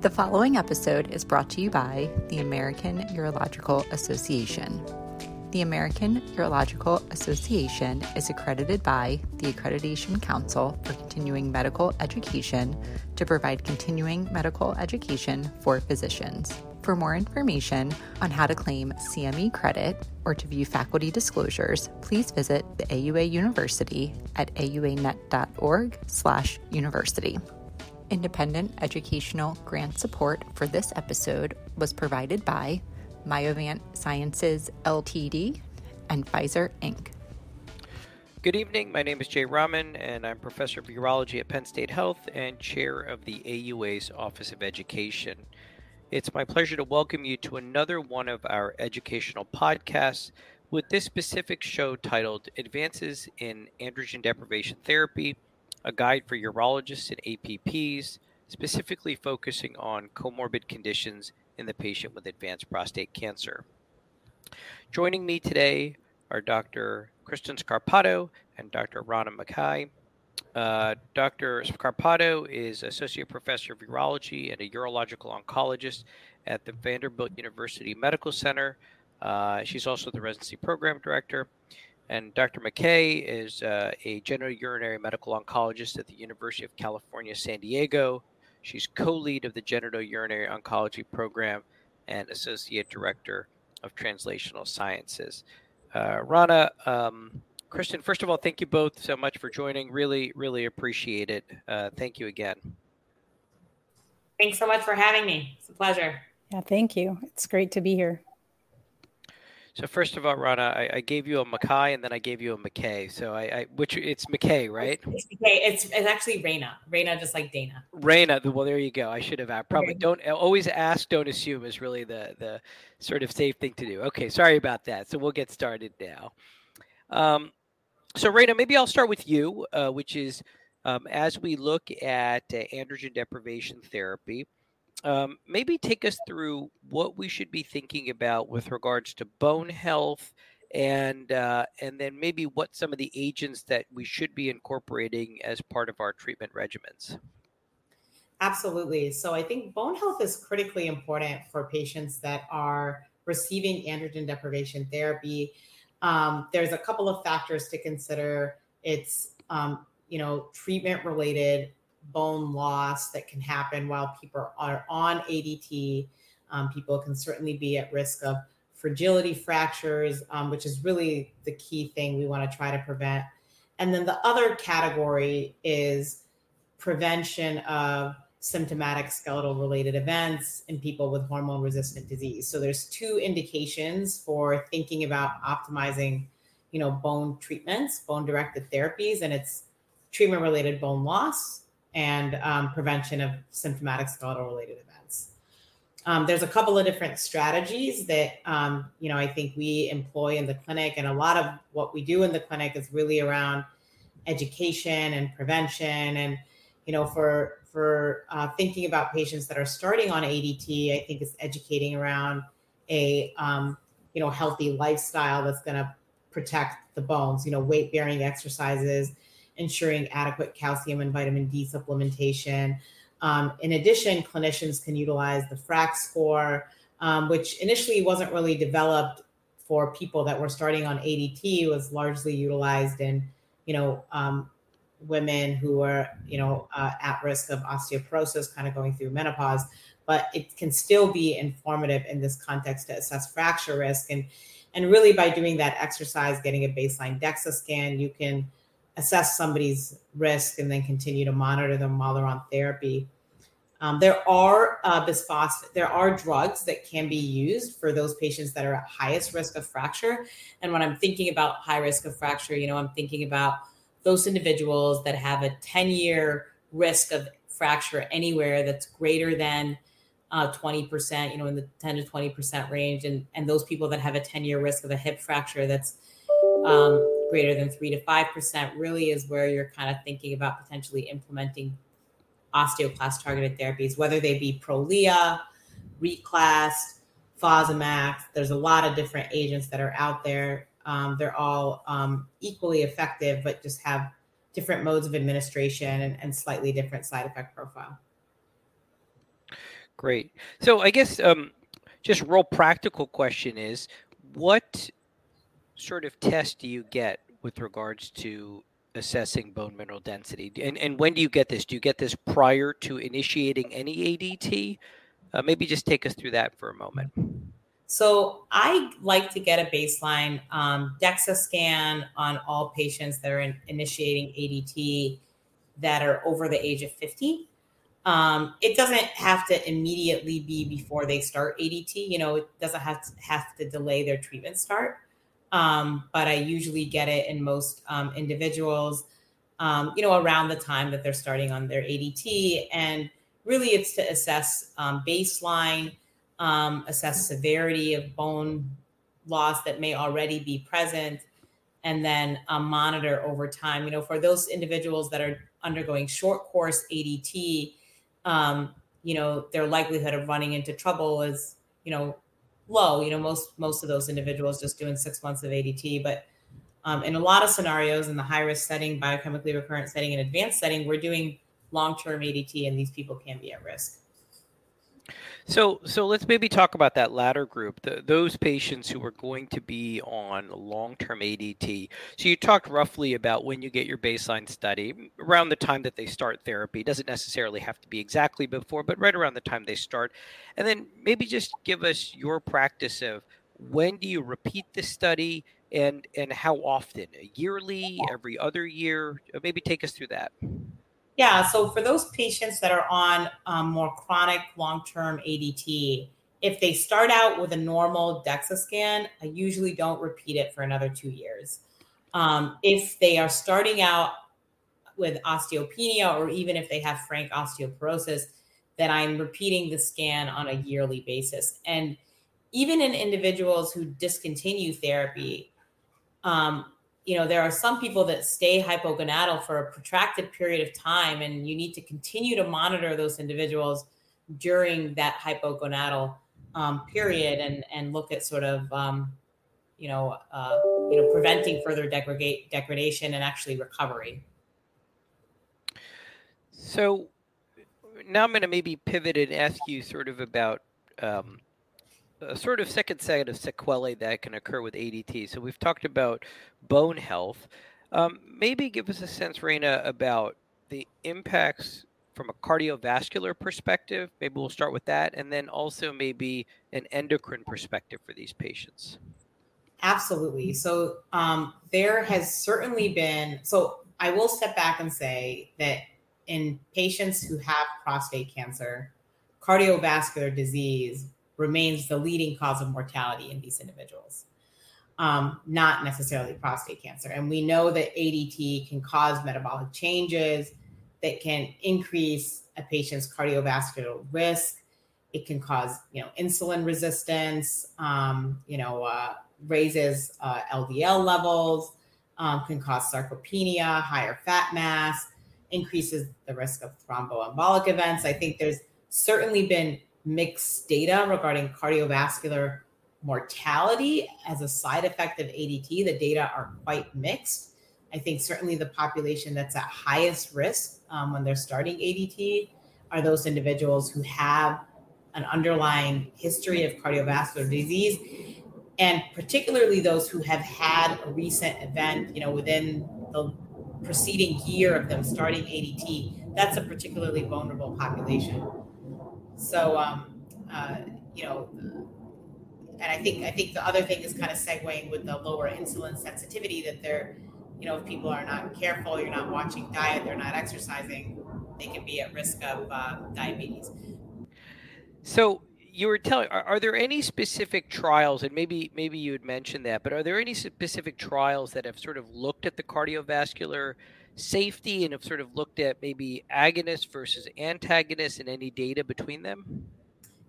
The following episode is brought to you by the American Urological Association. The American Urological Association is accredited by the Accreditation Council for Continuing Medical Education to provide continuing medical education for physicians. For more information on how to claim CME credit or to view faculty disclosures, please visit the AUA University at auanet.org/university. Independent educational grant support for this episode was provided by Myovant Sciences Ltd. and Pfizer Inc. Good evening. My name is Jay Raman, and I'm professor of urology at Penn State Health and chair of the AUA's Office of Education. It's my pleasure to welcome you to another one of our educational podcasts with this specific show titled Advances in Androgen Deprivation Therapy a guide for urologists and APPs, specifically focusing on comorbid conditions in the patient with advanced prostate cancer. Joining me today are Dr. Kristen Scarpato and Dr. Rana Mackay. Uh, Dr. Scarpato is Associate Professor of Urology and a urological oncologist at the Vanderbilt University Medical Center. Uh, she's also the Residency Program Director. And Dr. McKay is uh, a genitourinary medical oncologist at the University of California, San Diego. She's co lead of the genitourinary oncology program and associate director of translational sciences. Uh, Rana, um, Kristen, first of all, thank you both so much for joining. Really, really appreciate it. Uh, thank you again. Thanks so much for having me. It's a pleasure. Yeah, thank you. It's great to be here. So first of all, Rana, I, I, gave you a Mackay and then I gave you a McKay. So I, I which it's McKay, right? It's McKay. It's it's actually Raina. Raina, just like Dana. Raina. Well, there you go. I should have asked. Probably don't always ask, don't assume is really the the sort of safe thing to do. Okay, sorry about that. So we'll get started now. Um, so Raina, maybe I'll start with you, uh, which is um, as we look at uh, androgen deprivation therapy um, maybe take us through what we should be thinking about with regards to bone health and uh, and then maybe what some of the agents that we should be incorporating as part of our treatment regimens. Absolutely. So i think bone health is critically important for patients that are receiving androgen deprivation therapy. Um, there's a couple of factors to consider. It's um, you know treatment related bone loss that can happen while people are on ADT. Um, people can certainly be at risk of fragility fractures, um, which is really the key thing we want to try to prevent. And then the other category is prevention of symptomatic skeletal related events in people with hormone resistant disease. So there's two indications for thinking about optimizing, you know, bone treatments, bone directed therapies, and it's treatment related bone loss and um, prevention of symptomatic skeletal related events. Um, there's a couple of different strategies that um, you know I think we employ in the clinic, and a lot of what we do in the clinic is really around education and prevention. And you know, for for uh, thinking about patients that are starting on ADT, I think it's educating around a um, you know healthy lifestyle that's going to protect the bones. You know, weight bearing exercises ensuring adequate calcium and vitamin D supplementation. Um, in addition, clinicians can utilize the FRAX score, um, which initially wasn't really developed for people that were starting on ADT, was largely utilized in, you know, um, women who were, you know, uh, at risk of osteoporosis, kind of going through menopause. But it can still be informative in this context to assess fracture risk. And, and really by doing that exercise, getting a baseline DEXA scan, you can assess somebody's risk and then continue to monitor them while they're on therapy. Um, there are uh, there are drugs that can be used for those patients that are at highest risk of fracture. And when I'm thinking about high risk of fracture, you know, I'm thinking about those individuals that have a 10 year risk of fracture anywhere that's greater than uh, 20%, you know, in the 10 to 20% range. And, and those people that have a 10 year risk of a hip fracture that's um, greater than three to five percent really is where you're kind of thinking about potentially implementing osteoclast targeted therapies, whether they be Prolia, Reclast, Fosamax. There's a lot of different agents that are out there. Um, they're all um, equally effective, but just have different modes of administration and, and slightly different side effect profile. Great. So I guess um, just real practical question is, what sort of test do you get with regards to assessing bone mineral density? And and when do you get this? Do you get this prior to initiating any ADT? Uh, maybe just take us through that for a moment. So I like to get a baseline um, DEXA scan on all patients that are in, initiating ADT that are over the age of 50. Um, it doesn't have to immediately be before they start ADT. You know, it doesn't have to have to delay their treatment start. Um, but I usually get it in most um, individuals, um, you know, around the time that they're starting on their ADT. And really, it's to assess um, baseline um, assess severity of bone loss that may already be present, and then um, monitor over time. You know, for those individuals that are undergoing short course ADT, um, you know, their likelihood of running into trouble is, you know, low. You know, most most of those individuals just doing six months of ADT, but um, in a lot of scenarios, in the high risk setting, biochemically recurrent setting, and advanced setting, we're doing long term ADT, and these people can be at risk. So, so let's maybe talk about that latter group, the, those patients who are going to be on long-term ADT. So, you talked roughly about when you get your baseline study, around the time that they start therapy. It doesn't necessarily have to be exactly before, but right around the time they start. And then maybe just give us your practice of when do you repeat the study and and how often? Yearly, every other year? Maybe take us through that. Yeah, so for those patients that are on um, more chronic long term ADT, if they start out with a normal DEXA scan, I usually don't repeat it for another two years. Um, if they are starting out with osteopenia or even if they have frank osteoporosis, then I'm repeating the scan on a yearly basis. And even in individuals who discontinue therapy, um, you know, there are some people that stay hypogonadal for a protracted period of time, and you need to continue to monitor those individuals during that hypogonadal um, period and and look at sort of um, you know uh, you know preventing further degrade, degradation and actually recovery. So now I'm going to maybe pivot and ask you sort of about um, a sort of second set of sequelae that can occur with ADT. So we've talked about bone health. Um, maybe give us a sense, Raina, about the impacts from a cardiovascular perspective. Maybe we'll start with that, and then also maybe an endocrine perspective for these patients. Absolutely. So um, there has certainly been. So I will step back and say that in patients who have prostate cancer, cardiovascular disease remains the leading cause of mortality in these individuals, um, not necessarily prostate cancer. And we know that ADT can cause metabolic changes that can increase a patient's cardiovascular risk. It can cause, you know, insulin resistance. Um, you know, uh, raises uh, LDL levels. Um, can cause sarcopenia, higher fat mass, increases the risk of thromboembolic events. I think there's certainly been mixed data regarding cardiovascular mortality as a side effect of ADT. The data are quite mixed. I think certainly the population that's at highest risk um, when they're starting ADT are those individuals who have an underlying history of cardiovascular disease and particularly those who have had a recent event you know within the preceding year of them starting ADT that's a particularly vulnerable population so, um, uh, you know, and I think I think the other thing is kind of segueing with the lower insulin sensitivity that they're, you know, if people are not careful, you're not watching diet, they're not exercising, they can be at risk of uh, diabetes. So you were telling are, are, there any specific trials and maybe maybe you had mentioned that but are there any specific trials that have sort of looked at the cardiovascular safety and have sort of looked at maybe agonists versus antagonists and any data between them?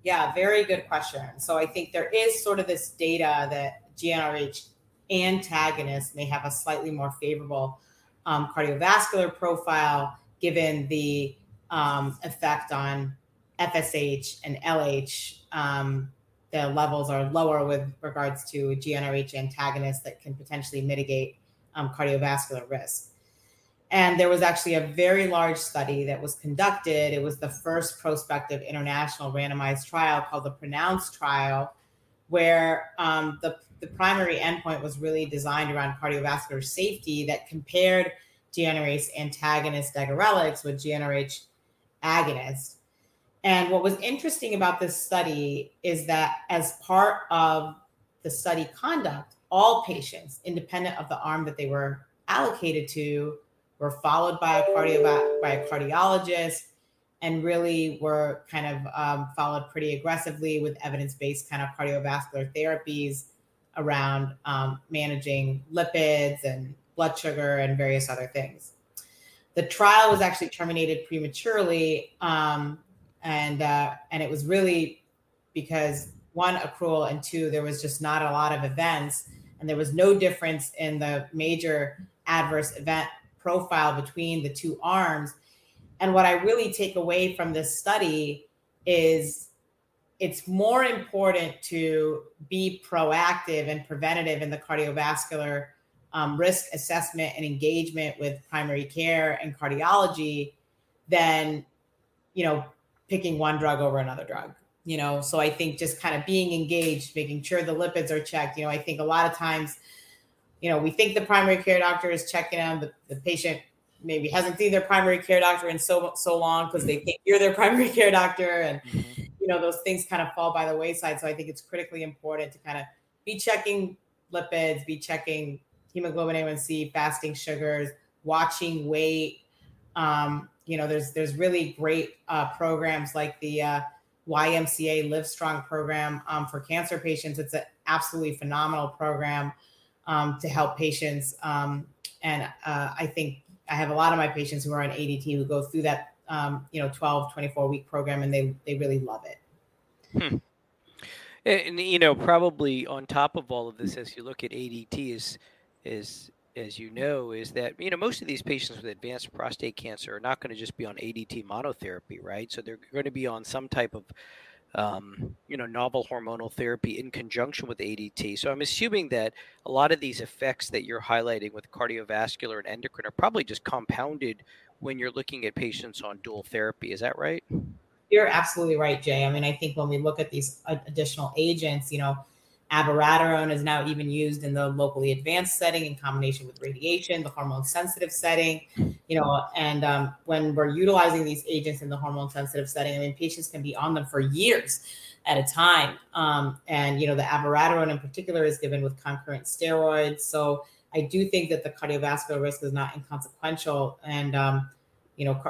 Yeah, very good question. So I think there is sort of this data that GnRH antagonists may have a slightly more favorable um, cardiovascular profile given the um, effect on FSH and LH. Um, the levels are lower with regards to GnRH antagonists that can potentially mitigate um, cardiovascular risk And there was actually a very large study that was conducted. It was the first prospective international randomized trial called the Pronounce trial, where um, the, the primary endpoint was really designed around cardiovascular safety that compared GnRH antagonist degarelix with GnRH agonist. And what was interesting about this study is that as part of the study conduct, all patients, independent of the arm that they were allocated to, were followed by a cardio by a cardiologist and really were kind of um, followed pretty aggressively with evidence-based kind of cardiovascular therapies around um, managing lipids and blood sugar and various other things. The trial was actually terminated prematurely, um, and uh, and it was really because one accrual and two there was just not a lot of events, and there was no difference in the major adverse event profile between the two arms. And what I really take away from this study is it's more important to be proactive and preventative in the cardiovascular um, risk assessment and engagement with primary care and cardiology than you know picking one drug over another drug you know so i think just kind of being engaged making sure the lipids are checked you know i think a lot of times you know we think the primary care doctor is checking them but the patient maybe hasn't seen their primary care doctor in so so long because they think you're their primary care doctor and mm-hmm. you know those things kind of fall by the wayside. So i think it's critically important to kind of be checking lipids be checking hemoglobin a1c fasting sugars watching weight. Um, you know there's there's really great uh, programs like the uh, ymca live strong program um, for cancer patients. It's an absolutely phenomenal program um, to help patients um, and uh, i think I have a lot of my patients who are on ADT who go through that, um, you know, 12, 24 week program and they, they really love it. Hmm. And, you know, probably on top of all of this, as you look at ADT is, is, as you know, is that, you know, most of these patients with advanced prostate cancer are not going to just be on ADT monotherapy, right? So they're going to be on some type of um, you know, novel hormonal therapy in conjunction with ADT. So I'm assuming that a lot of these effects that you're highlighting with cardiovascular and endocrine are probably just compounded when you're looking at patients on dual therapy. Is that right? You're absolutely right, Jay. I mean, I think when we look at these additional agents, you know, Abiraterone is now even used in the locally advanced setting in combination with radiation, the hormone sensitive setting, you know, and um, when we're utilizing these agents in the hormone sensitive setting, I mean, patients can be on them for years at a time. Um, and, you know, the abiraterone in particular is given with concurrent steroids. So I do think that the cardiovascular risk is not inconsequential. And, um, you know,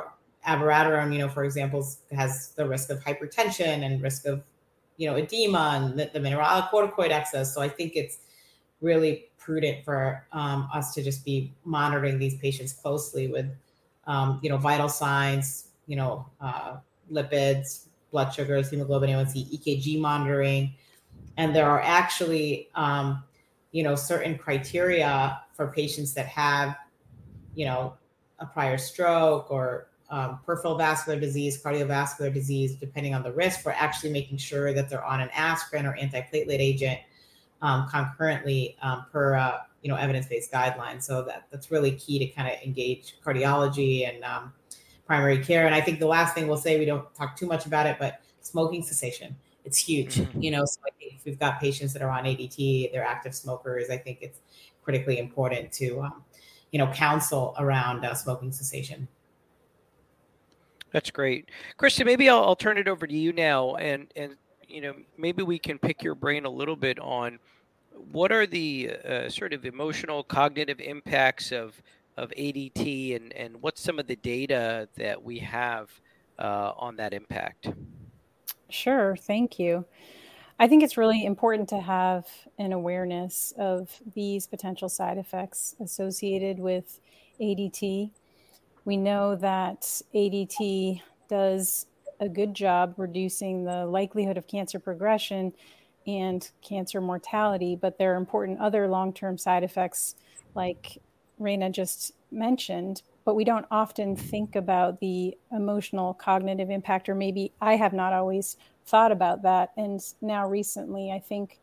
abiraterone, you know, for example, has the risk of hypertension and risk of you know, edema and the, the mineralocorticoid excess. So I think it's really prudent for um, us to just be monitoring these patients closely with, um, you know, vital signs, you know, uh, lipids, blood sugars, hemoglobin A1C, EKG monitoring. And there are actually, um, you know, certain criteria for patients that have, you know, a prior stroke or um, peripheral vascular disease, cardiovascular disease, depending on the risk, for actually making sure that they're on an aspirin or antiplatelet agent um, concurrently um, per uh, you know evidence-based guidelines. So that that's really key to kind of engage cardiology and um, primary care. And I think the last thing we'll say, we don't talk too much about it, but smoking cessation. It's huge, mm-hmm. you know. So I think if we've got patients that are on ADT, they're active smokers. I think it's critically important to, um, you know, counsel around uh, smoking cessation. That's great, Kristen. Maybe I'll, I'll turn it over to you now, and and you know maybe we can pick your brain a little bit on what are the uh, sort of emotional cognitive impacts of of ADT, and and what's some of the data that we have uh, on that impact. Sure, thank you. I think it's really important to have an awareness of these potential side effects associated with ADT we know that ADT does a good job reducing the likelihood of cancer progression and cancer mortality, but there are important other long term side effects, like Raina just mentioned. But we don't often think about the emotional cognitive impact, or maybe I have not always thought about that. And now, recently, I think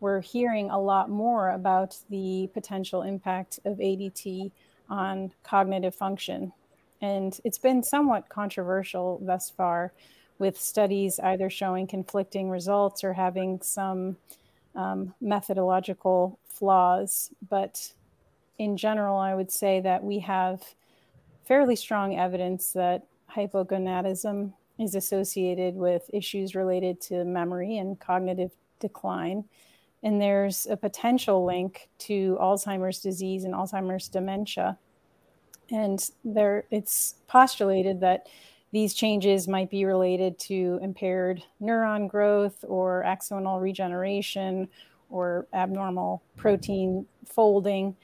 we're hearing a lot more about the potential impact of ADT on cognitive function. And it's been somewhat controversial thus far, with studies either showing conflicting results or having some um, methodological flaws. But in general, I would say that we have fairly strong evidence that hypogonadism is associated with issues related to memory and cognitive decline. And there's a potential link to Alzheimer's disease and Alzheimer's dementia. And there it's postulated that these changes might be related to impaired neuron growth or axonal regeneration or abnormal protein folding.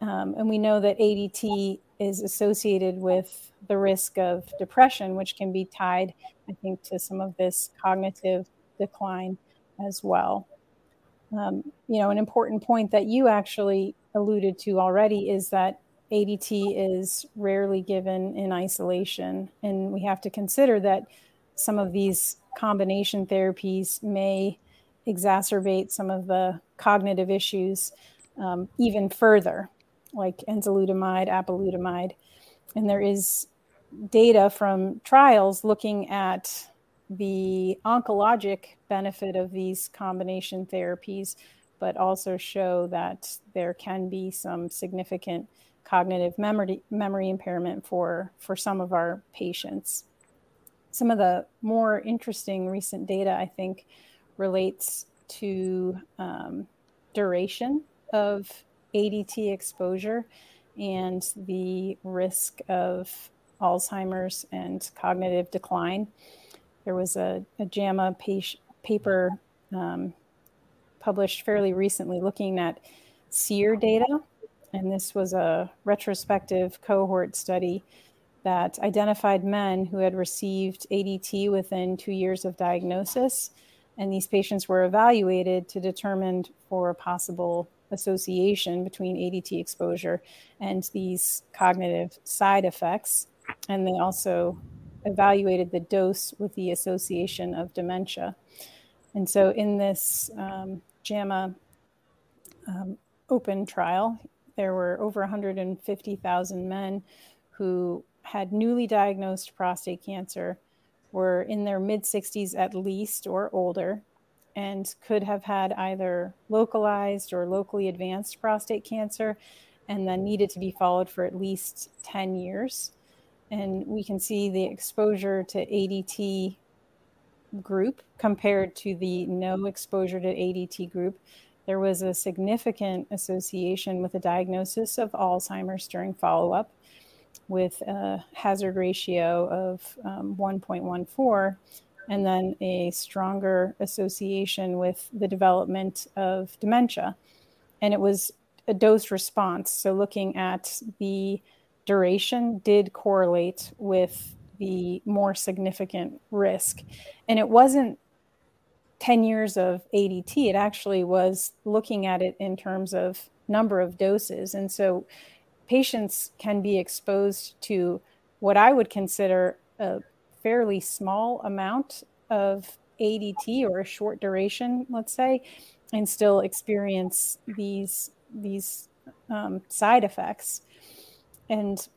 Um, and we know that ADT is associated with the risk of depression, which can be tied, I think, to some of this cognitive decline as well. Um, you know, an important point that you actually alluded to already is that ADT is rarely given in isolation. And we have to consider that some of these combination therapies may exacerbate some of the cognitive issues um, even further, like enzalutamide, apalutamide. And there is data from trials looking at the oncologic benefit of these combination therapies, but also show that there can be some significant cognitive memory, memory impairment for, for some of our patients. Some of the more interesting recent data, I think, relates to um, duration of ADT exposure and the risk of Alzheimer's and cognitive decline. There was a, a JAMA paper um, published fairly recently looking at SEER data and this was a retrospective cohort study that identified men who had received ADT within two years of diagnosis. And these patients were evaluated to determine for a possible association between ADT exposure and these cognitive side effects. And they also evaluated the dose with the association of dementia. And so in this um, JAMA um, open trial, there were over 150,000 men who had newly diagnosed prostate cancer, were in their mid 60s at least or older, and could have had either localized or locally advanced prostate cancer and then needed to be followed for at least 10 years. And we can see the exposure to ADT group compared to the no exposure to ADT group there was a significant association with a diagnosis of Alzheimer's during follow up with a hazard ratio of um, 1.14, and then a stronger association with the development of dementia. And it was a dose response. So, looking at the duration did correlate with the more significant risk. And it wasn't 10 years of ADT, it actually was looking at it in terms of number of doses. And so patients can be exposed to what I would consider a fairly small amount of ADT or a short duration, let's say, and still experience these these um, side effects. And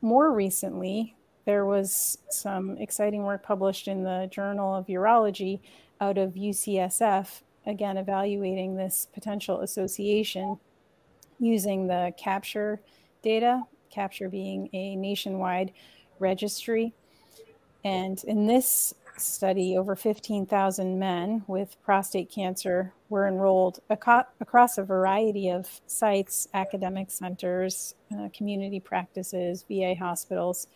more recently, there was some exciting work published in the Journal of Urology out of UCSF, again, evaluating this potential association using the CaPSURE data, CaPSURE being a nationwide registry. And in this study, over 15,000 men with prostate cancer were enrolled aco- across a variety of sites, academic centers, uh, community practices, VA hospitals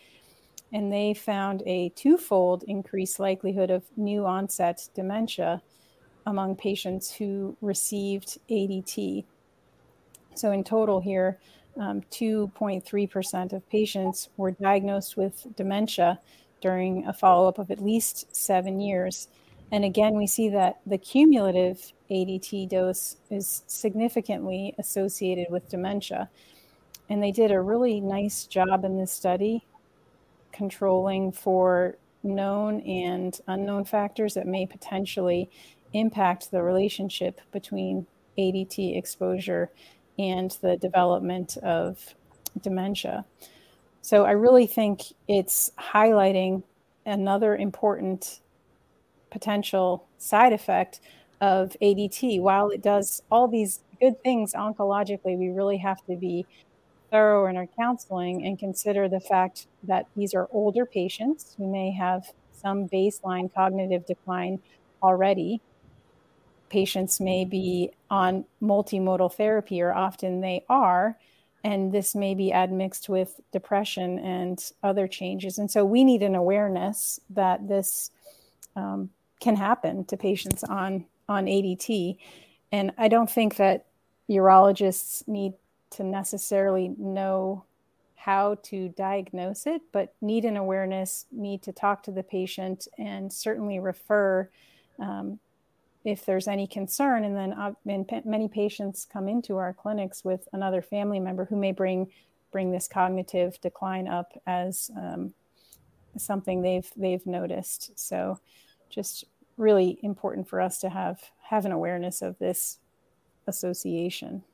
and they found a twofold increased likelihood of new onset dementia among patients who received ADT. So, in total, here, um, 2.3% of patients were diagnosed with dementia during a follow up of at least seven years. And again, we see that the cumulative ADT dose is significantly associated with dementia. And they did a really nice job in this study controlling for known and unknown factors that may potentially impact the relationship between ADT exposure and the development of dementia. So I really think it's highlighting another important potential side effect of ADT. While it does all these good things oncologically, we really have to be thorough in our counseling and consider the fact that these are older patients who may have some baseline cognitive decline already. Patients may be on multimodal therapy, or often they are, and this may be admixed with depression and other changes. And so we need an awareness that this um, can happen to patients on on ADT. And I don't think that urologists need to necessarily know how to diagnose it, but need an awareness, need to talk to the patient, and certainly refer um, if there's any concern. And then uh, and p- many patients come into our clinics with another family member who may bring bring this cognitive decline up as um, something they've they've noticed. So, just really important for us to have have an awareness of this association.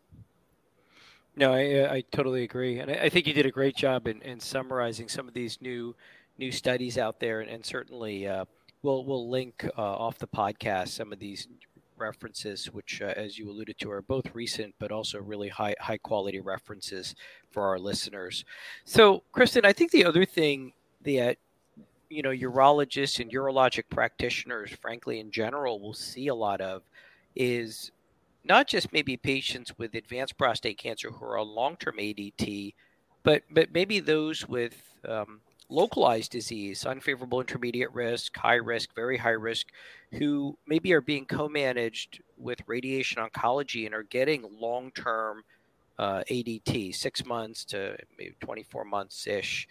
No, I, I totally agree, and I, I think you did a great job in, in summarizing some of these new new studies out there, and, and certainly uh, we'll we'll link uh, off the podcast some of these references, which, uh, as you alluded to, are both recent but also really high high quality references for our listeners. So, Kristen, I think the other thing that you know urologists and urologic practitioners, frankly, in general, will see a lot of is not just maybe patients with advanced prostate cancer who are on long term ADT, but but maybe those with um, localized disease, unfavorable intermediate risk, high risk, very high risk, who maybe are being co managed with radiation oncology and are getting long term uh, ADT, six months to maybe 24 months ish,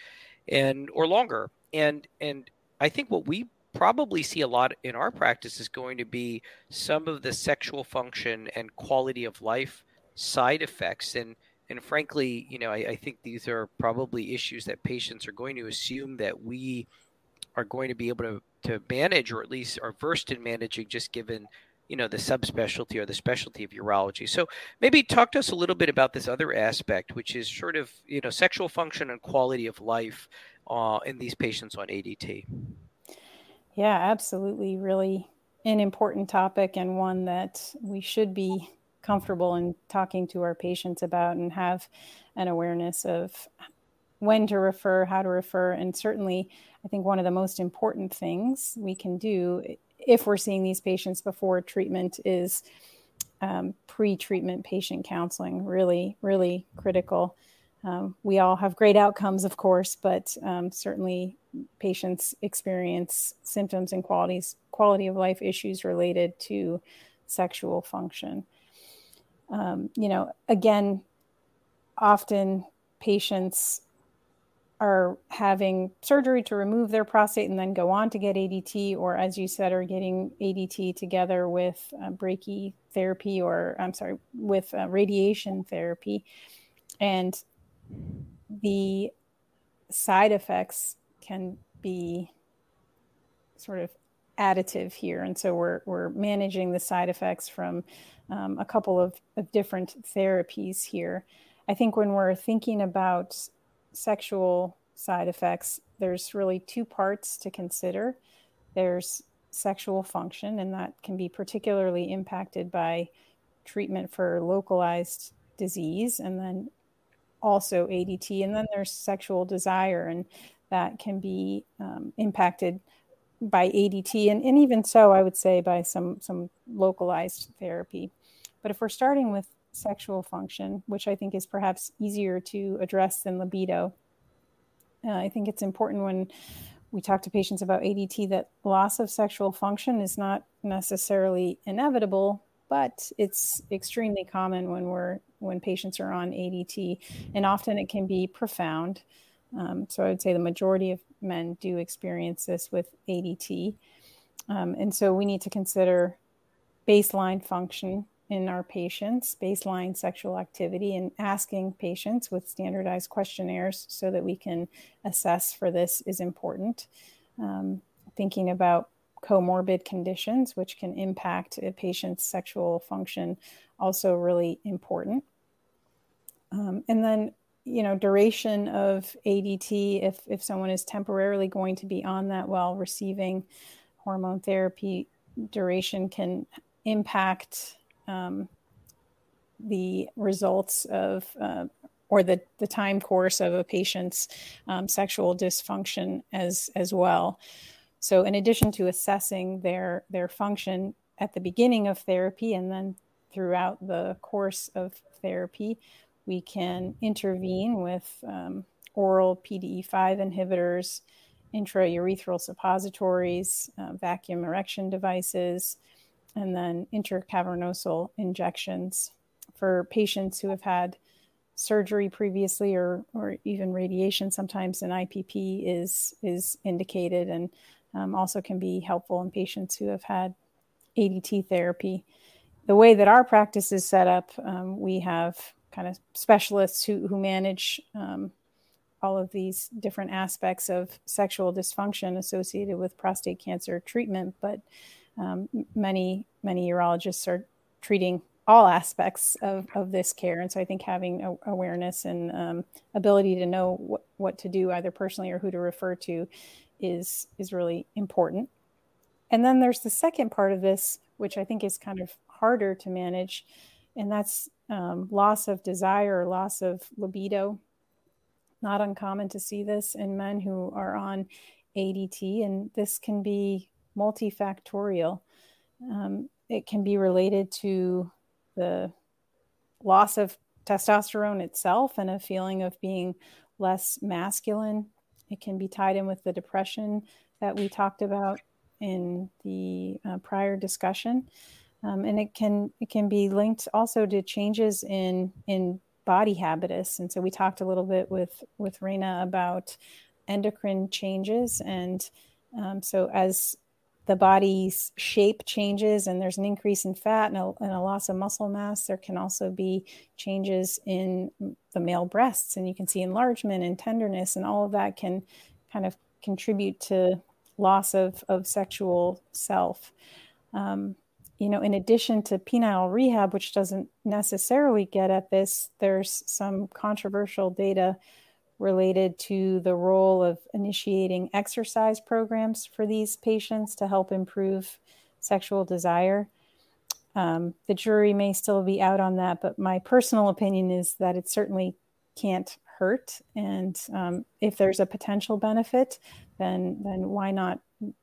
and or longer. And and I think what we probably see a lot in our practice is going to be some of the sexual function and quality of life side effects and and frankly, you know, I, I, think these are probably issues that patients are going to assume that we are going to be able to, to manage, or at least are versed in managing, just given you know the subspecialty or the specialty of urology. So maybe talk to us a little bit about this other aspect, which is sort of you know sexual function and quality of life uh, in these patients on ADT. Yeah, absolutely, really an important topic and one that we should be comfortable in talking to our patients about and have an awareness of when to refer, how to refer. And certainly, I think one of the most important things we can do if we're seeing these patients before treatment is um, pre treatment patient counseling, really, really critical. Um, we all have great outcomes, of course, but um, certainly patients experience symptoms and qualities, quality of life issues related to sexual function um, you know, again, often patients are having surgery to remove their prostate and then go on to get ADT, or as you said, are getting ADT together with uh, brachytherapy or I'm sorry, with uh, radiation therapy. And the side effects can be sort of additive here. And so we're, we're managing the side effects from um, a couple of, of different therapies here. I think when we're thinking about sexual side effects, there's really two parts to consider. There's sexual function, and that can be particularly impacted by treatment for localized disease, and then also ADT. And then there's sexual desire, and that can be um, impacted by ADT, and, and even so, I would say by some some localized therapy. But if we're starting with sexual function, which I think is perhaps easier to address than libido, uh, I think it's important when we talk to patients about ADT that loss of sexual function is not necessarily inevitable, but it's extremely common when we're when patients are on ADT, and often it can be profound. Um, so I would say the majority of men do experience this with ADT. Um, and so we need to consider baseline function in our patients, baseline sexual activity, and asking patients with standardized questionnaires so that we can assess for this is important. Um, thinking about comorbid conditions, which can impact a patient's sexual function, also really important. Um, and then you know, duration of ADT, if, if someone is temporarily going to be on that while receiving hormone therapy, duration can impact um, the results of uh, or the, the time course of a patient's um, sexual dysfunction as as well. So, in addition to assessing their their function at the beginning of therapy and then throughout the course of therapy, we can intervene with um, oral PDE5 inhibitors, intraurethral suppositories, uh, vacuum erection devices, and then intercavernosal injections for patients who have had surgery previously or, or even radiation. Sometimes an IPP is, is indicated and um, also can be helpful in patients who have had ADT therapy. The way that our practice is set up, um, we have kind of specialists who, who manage um, all of these different aspects of sexual dysfunction associated with prostate cancer treatment, but um, many, many urologists are treating all aspects of, of this care. And so I think having a, awareness and um, ability to know what, what to do either personally or who to refer to is, is really important. And then there's the second part of this, which I think is kind of harder to manage, and that's um, loss of desire loss of libido. Not uncommon to see this in men who are on ADT, and this can be multifactorial. Um, it can be related to the loss of testosterone itself and a feeling of being less masculine. It can be tied in with the depression that we talked about in the uh, prior discussion. Um, and it can it can be linked also to changes in in body habitus. And so we talked a little bit with with Reina about endocrine changes. And um, so as the body's shape changes and there's an increase in fat and a, and a, loss of muscle mass, there can also be changes in the male breasts. And you can see enlargement and tenderness, and all of that can kind of contribute to loss of, of sexual self. Um, you know, in addition to penile rehab, which doesn't necessarily get at this, there's some controversial data related to the role of initiating exercise programs for these patients to help improve sexual desire. Um, the jury may still be out on that, but my personal opinion is that it certainly can't hurt. And um, if there's a potential benefit, then then why not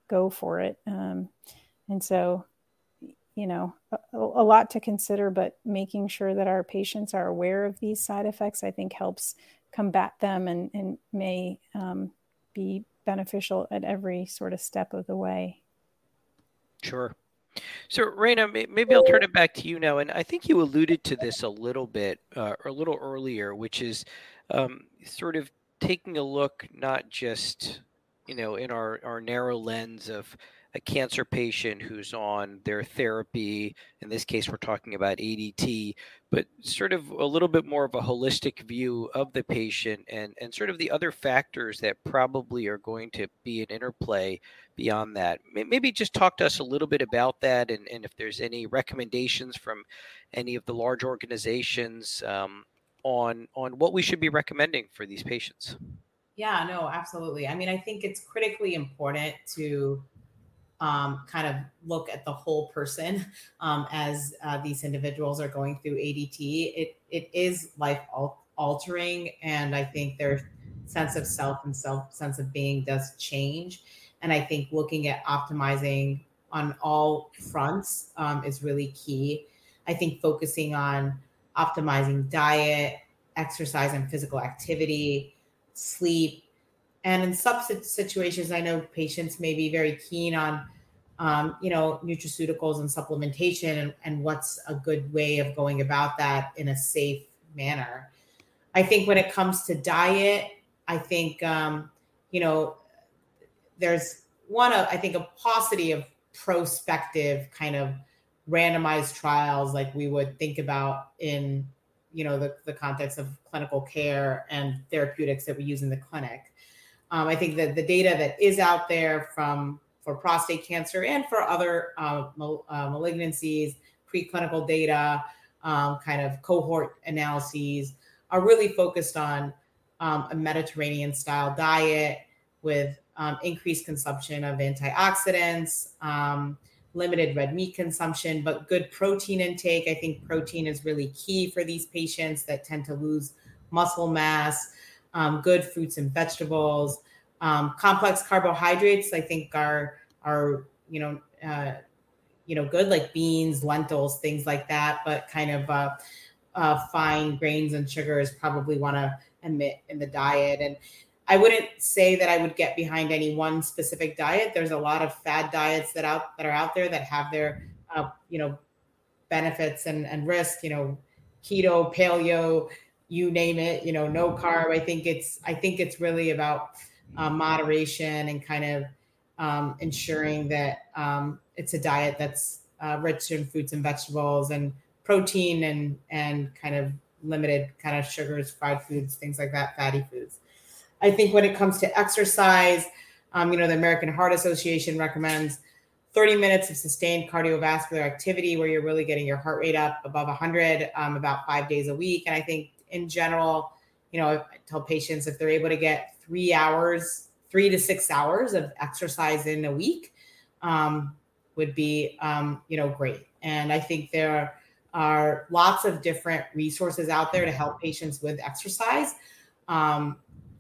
go for it? Um, and so, you know, a, a, lot to consider, but making sure that our patients are aware of these side effects, I think, helps combat them and, and may um, be beneficial at every sort of step of the way. Sure. So, Reina, maybe I'll turn it back to you now. And I think you alluded to this a little bit, uh, or a little earlier, which is um, sort of taking a look not just, you know, in our, our narrow lens of a cancer patient who's on their therapy. In this case, we're talking about ADT, but sort of a little bit more of a holistic view of the patient and, and sort of the other factors that probably are going to be an interplay beyond that. Maybe just talk to us a little bit about that and, and if there's any recommendations from any of the large organizations um, on on what we should be recommending for these patients. Yeah, no, absolutely. I mean, I think it's critically important to um, kind of look at the whole person um, as uh, these individuals are going through ADT. It it is life altering, and I think their sense of self and self sense of being does change. And I think looking at optimizing on all fronts um, is really key. I think focusing on optimizing diet, exercise, and physical activity, sleep, and in some situations, I know patients may be very keen on, um, you know, nutraceuticals and supplementation and, and what's a good way of going about that in a safe manner. I think when it comes to diet, I think, um, you know, there's one, of, I think a paucity of prospective kind of randomized trials like we would think about in, you know, the, the context of clinical care and therapeutics that we use in the clinic. Um, I think that the data that is out there from for prostate cancer and for other uh, mal- uh, malignancies, preclinical data, um, kind of cohort analyses are really focused on um, a Mediterranean style diet with um, increased consumption of antioxidants, um, limited red meat consumption, but good protein intake. I think protein is really key for these patients that tend to lose muscle mass. Um, good fruits and vegetables, um, complex carbohydrates. I think are are you know uh, you know good like beans, lentils, things like that. But kind of uh, uh, fine grains and sugars probably want to emit in the diet. And I wouldn't say that I would get behind any one specific diet. There's a lot of fad diets that out that are out there that have their uh, you know benefits and and risk. You know, keto, paleo, you name it. You know, no carb. I think it's I think it's really about uh, moderation and kind of um, ensuring that um, it's a diet that's uh, rich in fruits and vegetables and protein and and kind of limited kind of sugars, fried foods, things like that, fatty foods. I think when it comes to exercise, um, you know, the American Heart Association recommends 30 minutes of sustained cardiovascular activity where you're really getting your heart rate up above 100 um, about five days a week. And I think in general, you know, I tell patients if they're able to get three hours, three to six hours of exercise in a week, um, would be, um, you know, great. And I think there are lots of different resources out there to help patients with exercise. Um,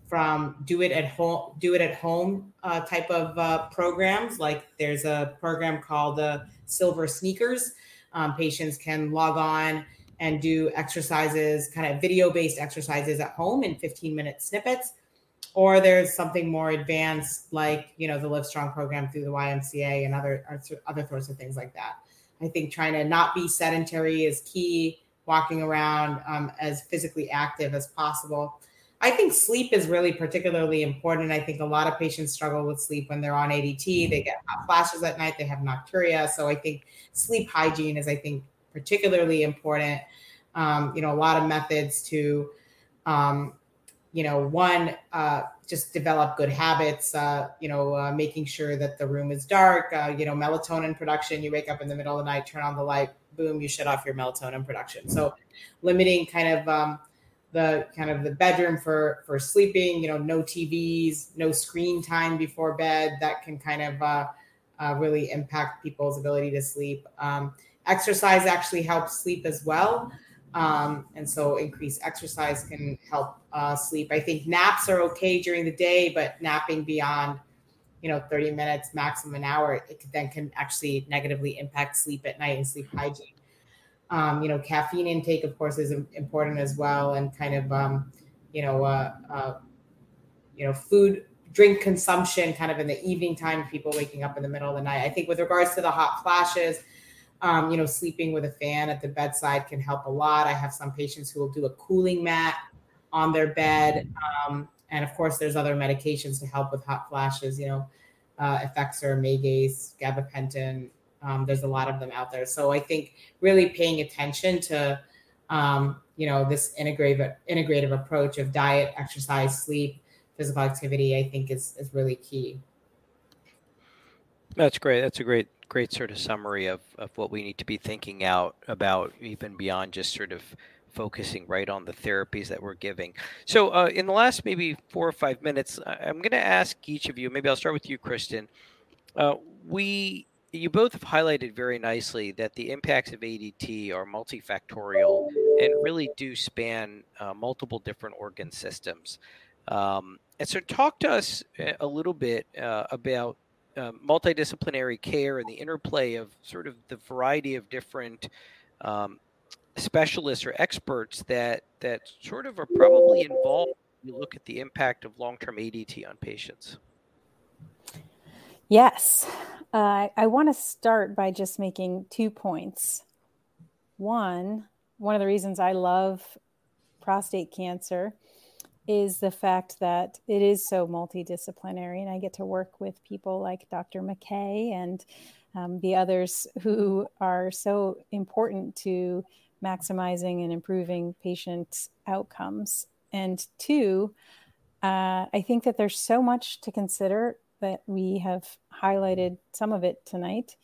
from do it at home do it at home uh, type of uh, programs like there's a program called the uh, SilverSneakers um, patients can log on and do exercises kind of video based exercises at home in 15 minute snippets or there's something more advanced like you know the Livestrong program through the ymca and other other sorts of things like that i think trying to not be sedentary is key walking around um, as physically active as possible I think sleep is really particularly important. I think a lot of patients struggle with sleep when they're on ADT. They get hot flashes at night, they have nocturia. So I think sleep hygiene is, I think, particularly important. Um, you know, a lot of methods to, um, you know, one, uh, just develop good habits, uh, you know, uh, making sure that the room is dark, uh, you know, melatonin production. You wake up in the middle of the night, turn on the light, boom, you shut off your melatonin production. So limiting kind of, um, the kind of the bedroom for for sleeping you know no tvs no screen time before bed that can kind of uh, uh, really impact people's ability to sleep um, exercise actually helps sleep as well. Um, and so increased exercise can help uh, sleep. I think naps are okay during the day but napping beyond you know 30 minutes maximum an hour it then can actually negatively impact sleep at night and sleep hygiene. Um, you know, caffeine intake, of course, is important as well, and kind of, um, you know, uh, uh, you know, food drink consumption kind of in the evening time, people waking up in the middle of the night. I think with regards to the hot flashes, um, you know, sleeping with a fan at the bedside can help a lot. I have some patients who will do a cooling mat on their bed. Um, and of course, there's other medications to help with hot flashes, you know, uh, Effexor, Megace, gabapentin, um, there's a lot of them out there. So I think really paying attention to, um, you know, this integrative integrative approach of diet, exercise, sleep, physical activity, I think is is really key. That's great. That's a great great sort of summary of, of what we need to be thinking out about even beyond just sort of focusing right on the therapies that we're giving. So, uh, in the last maybe four or five minutes, I'm going to ask each of you. Maybe I'll start with you, Kristen. Uh, we you both have highlighted very nicely that the impacts of ADT are multifactorial and really do span uh, multiple different organ systems. Um, and so, talk to us uh, a little bit uh, about uh, multidisciplinary care and the interplay of sort of the variety of different um, specialists or experts that that sort of are probably involved. When you look at the impact of long-term ADT on patients. Yes. Uh, I want to start by just making two points. One, one of the reasons I love prostate cancer is the fact that it is so multidisciplinary, and I get to work with people like Dr. McKay and um, the others who are so important to maximizing and improving patient outcomes. And two, uh, I think that there's so much to consider that we have highlighted some of it tonight.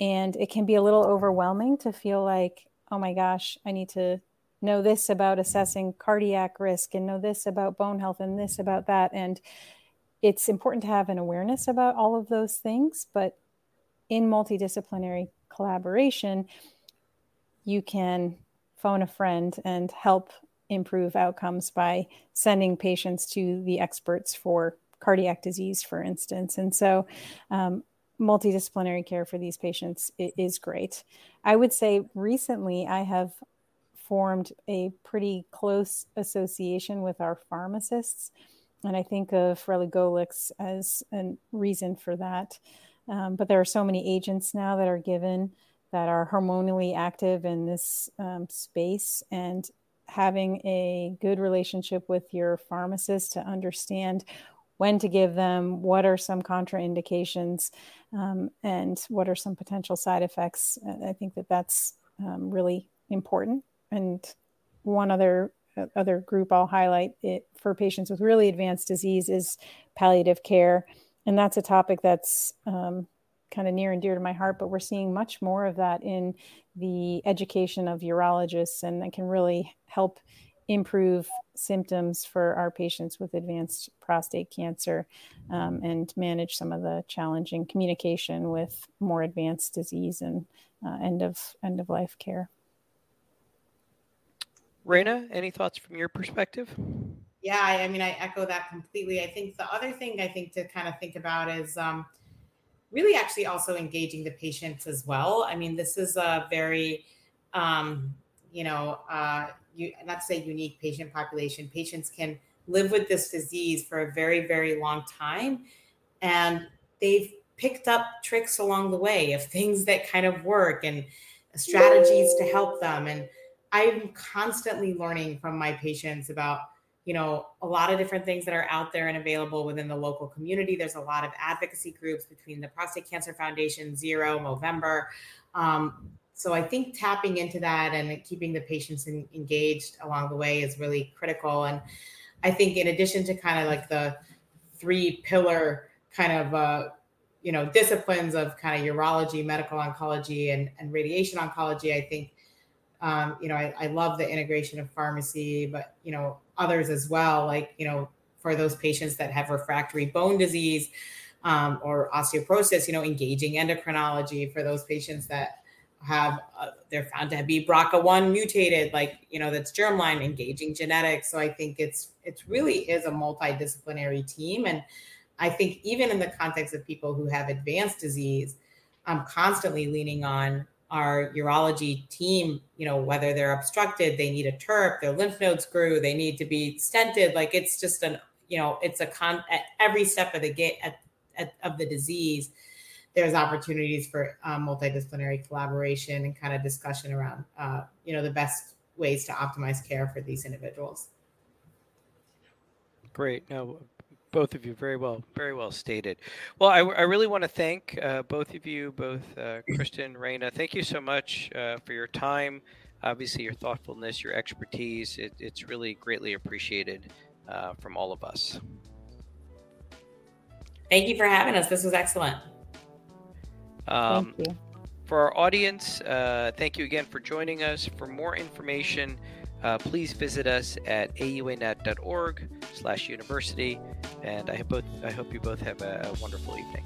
And it can be a little overwhelming to feel like, oh my gosh, I need to know this about assessing cardiac risk and know this about bone health and this about that. And it's important to have an awareness about all of those things, but in multidisciplinary collaboration, you can phone a friend and help improve outcomes by sending patients to the experts for cardiac disease, for instance. And so, um, multidisciplinary care for these patients is great. I would say recently I have formed a pretty close association with our pharmacists. And I think of relugolix as a reason for that. Um, but there are so many agents now that are given that are hormonally active in this um, space. And having a good relationship with your pharmacist to understand when to give them, what are some contraindications, um, and what are some potential side effects. I think that that's um, really important. And one other other group I'll highlight it for patients with really advanced disease is palliative care, and that's a topic that's um, kind of near and dear to my heart. But we're seeing much more of that in the education of urologists, and that can really help improve symptoms for our patients with advanced prostate cancer um, and manage some of the challenging communication with more advanced disease and uh, end of end of life care. Rana, any thoughts from your perspective? Yeah, I, I, mean, I echo that completely. I think the other thing I think to kind of think about is um, really actually also engaging the patients as well. I mean, this is a very, um, you know, uh, not to say unique patient population. Patients can live with this disease for a very, very long time, and they've picked up tricks along the way of things that kind of work and strategies to help them. And I'm constantly learning from my patients about you know a lot of different things that are out there and available within the local community there's a lot of advocacy groups between the prostate cancer foundation zero movember um, so I think tapping into that and keeping the patients in, engaged along the way is really critical. And I think in addition to kind of like the three pillar kind of uh, you know disciplines of kind of urology, medical oncology, and, and radiation oncology, I think um, you know I, I love the integration of pharmacy, but you know others as well, like you know for those patients that have refractory bone disease um, or osteoporosis, you know engaging endocrinology for those patients that have uh, they're found to be BRCA1 mutated, like you know that's germline engaging genetics. So I think it's it's really is a multidisciplinary team, and I think even in the context of people who have advanced disease, I'm constantly leaning on our urology team. You know whether they're obstructed, they need a TURP, their lymph nodes grew, they need to be stented. Like it's just an you know it's a con at every step of the gate at, at, of the disease there's opportunities for um, multidisciplinary collaboration and kind of discussion around, uh, you know, the best ways to optimize care for these individuals. Great. No, both of you very well, very well stated. Well, I, I really want to thank uh, both of you, both uh, Kristen, Rana. Thank you so much uh, for your time. Obviously, your thoughtfulness, your expertise. It, it's really greatly appreciated uh, from all of us. Thank you for having us. This was excellent. Um, thank you. For our audience, uh, thank you again for joining us. For more information, uh, please visit us at auanet.org slash university. And I hope, both, I hope you both have a wonderful evening.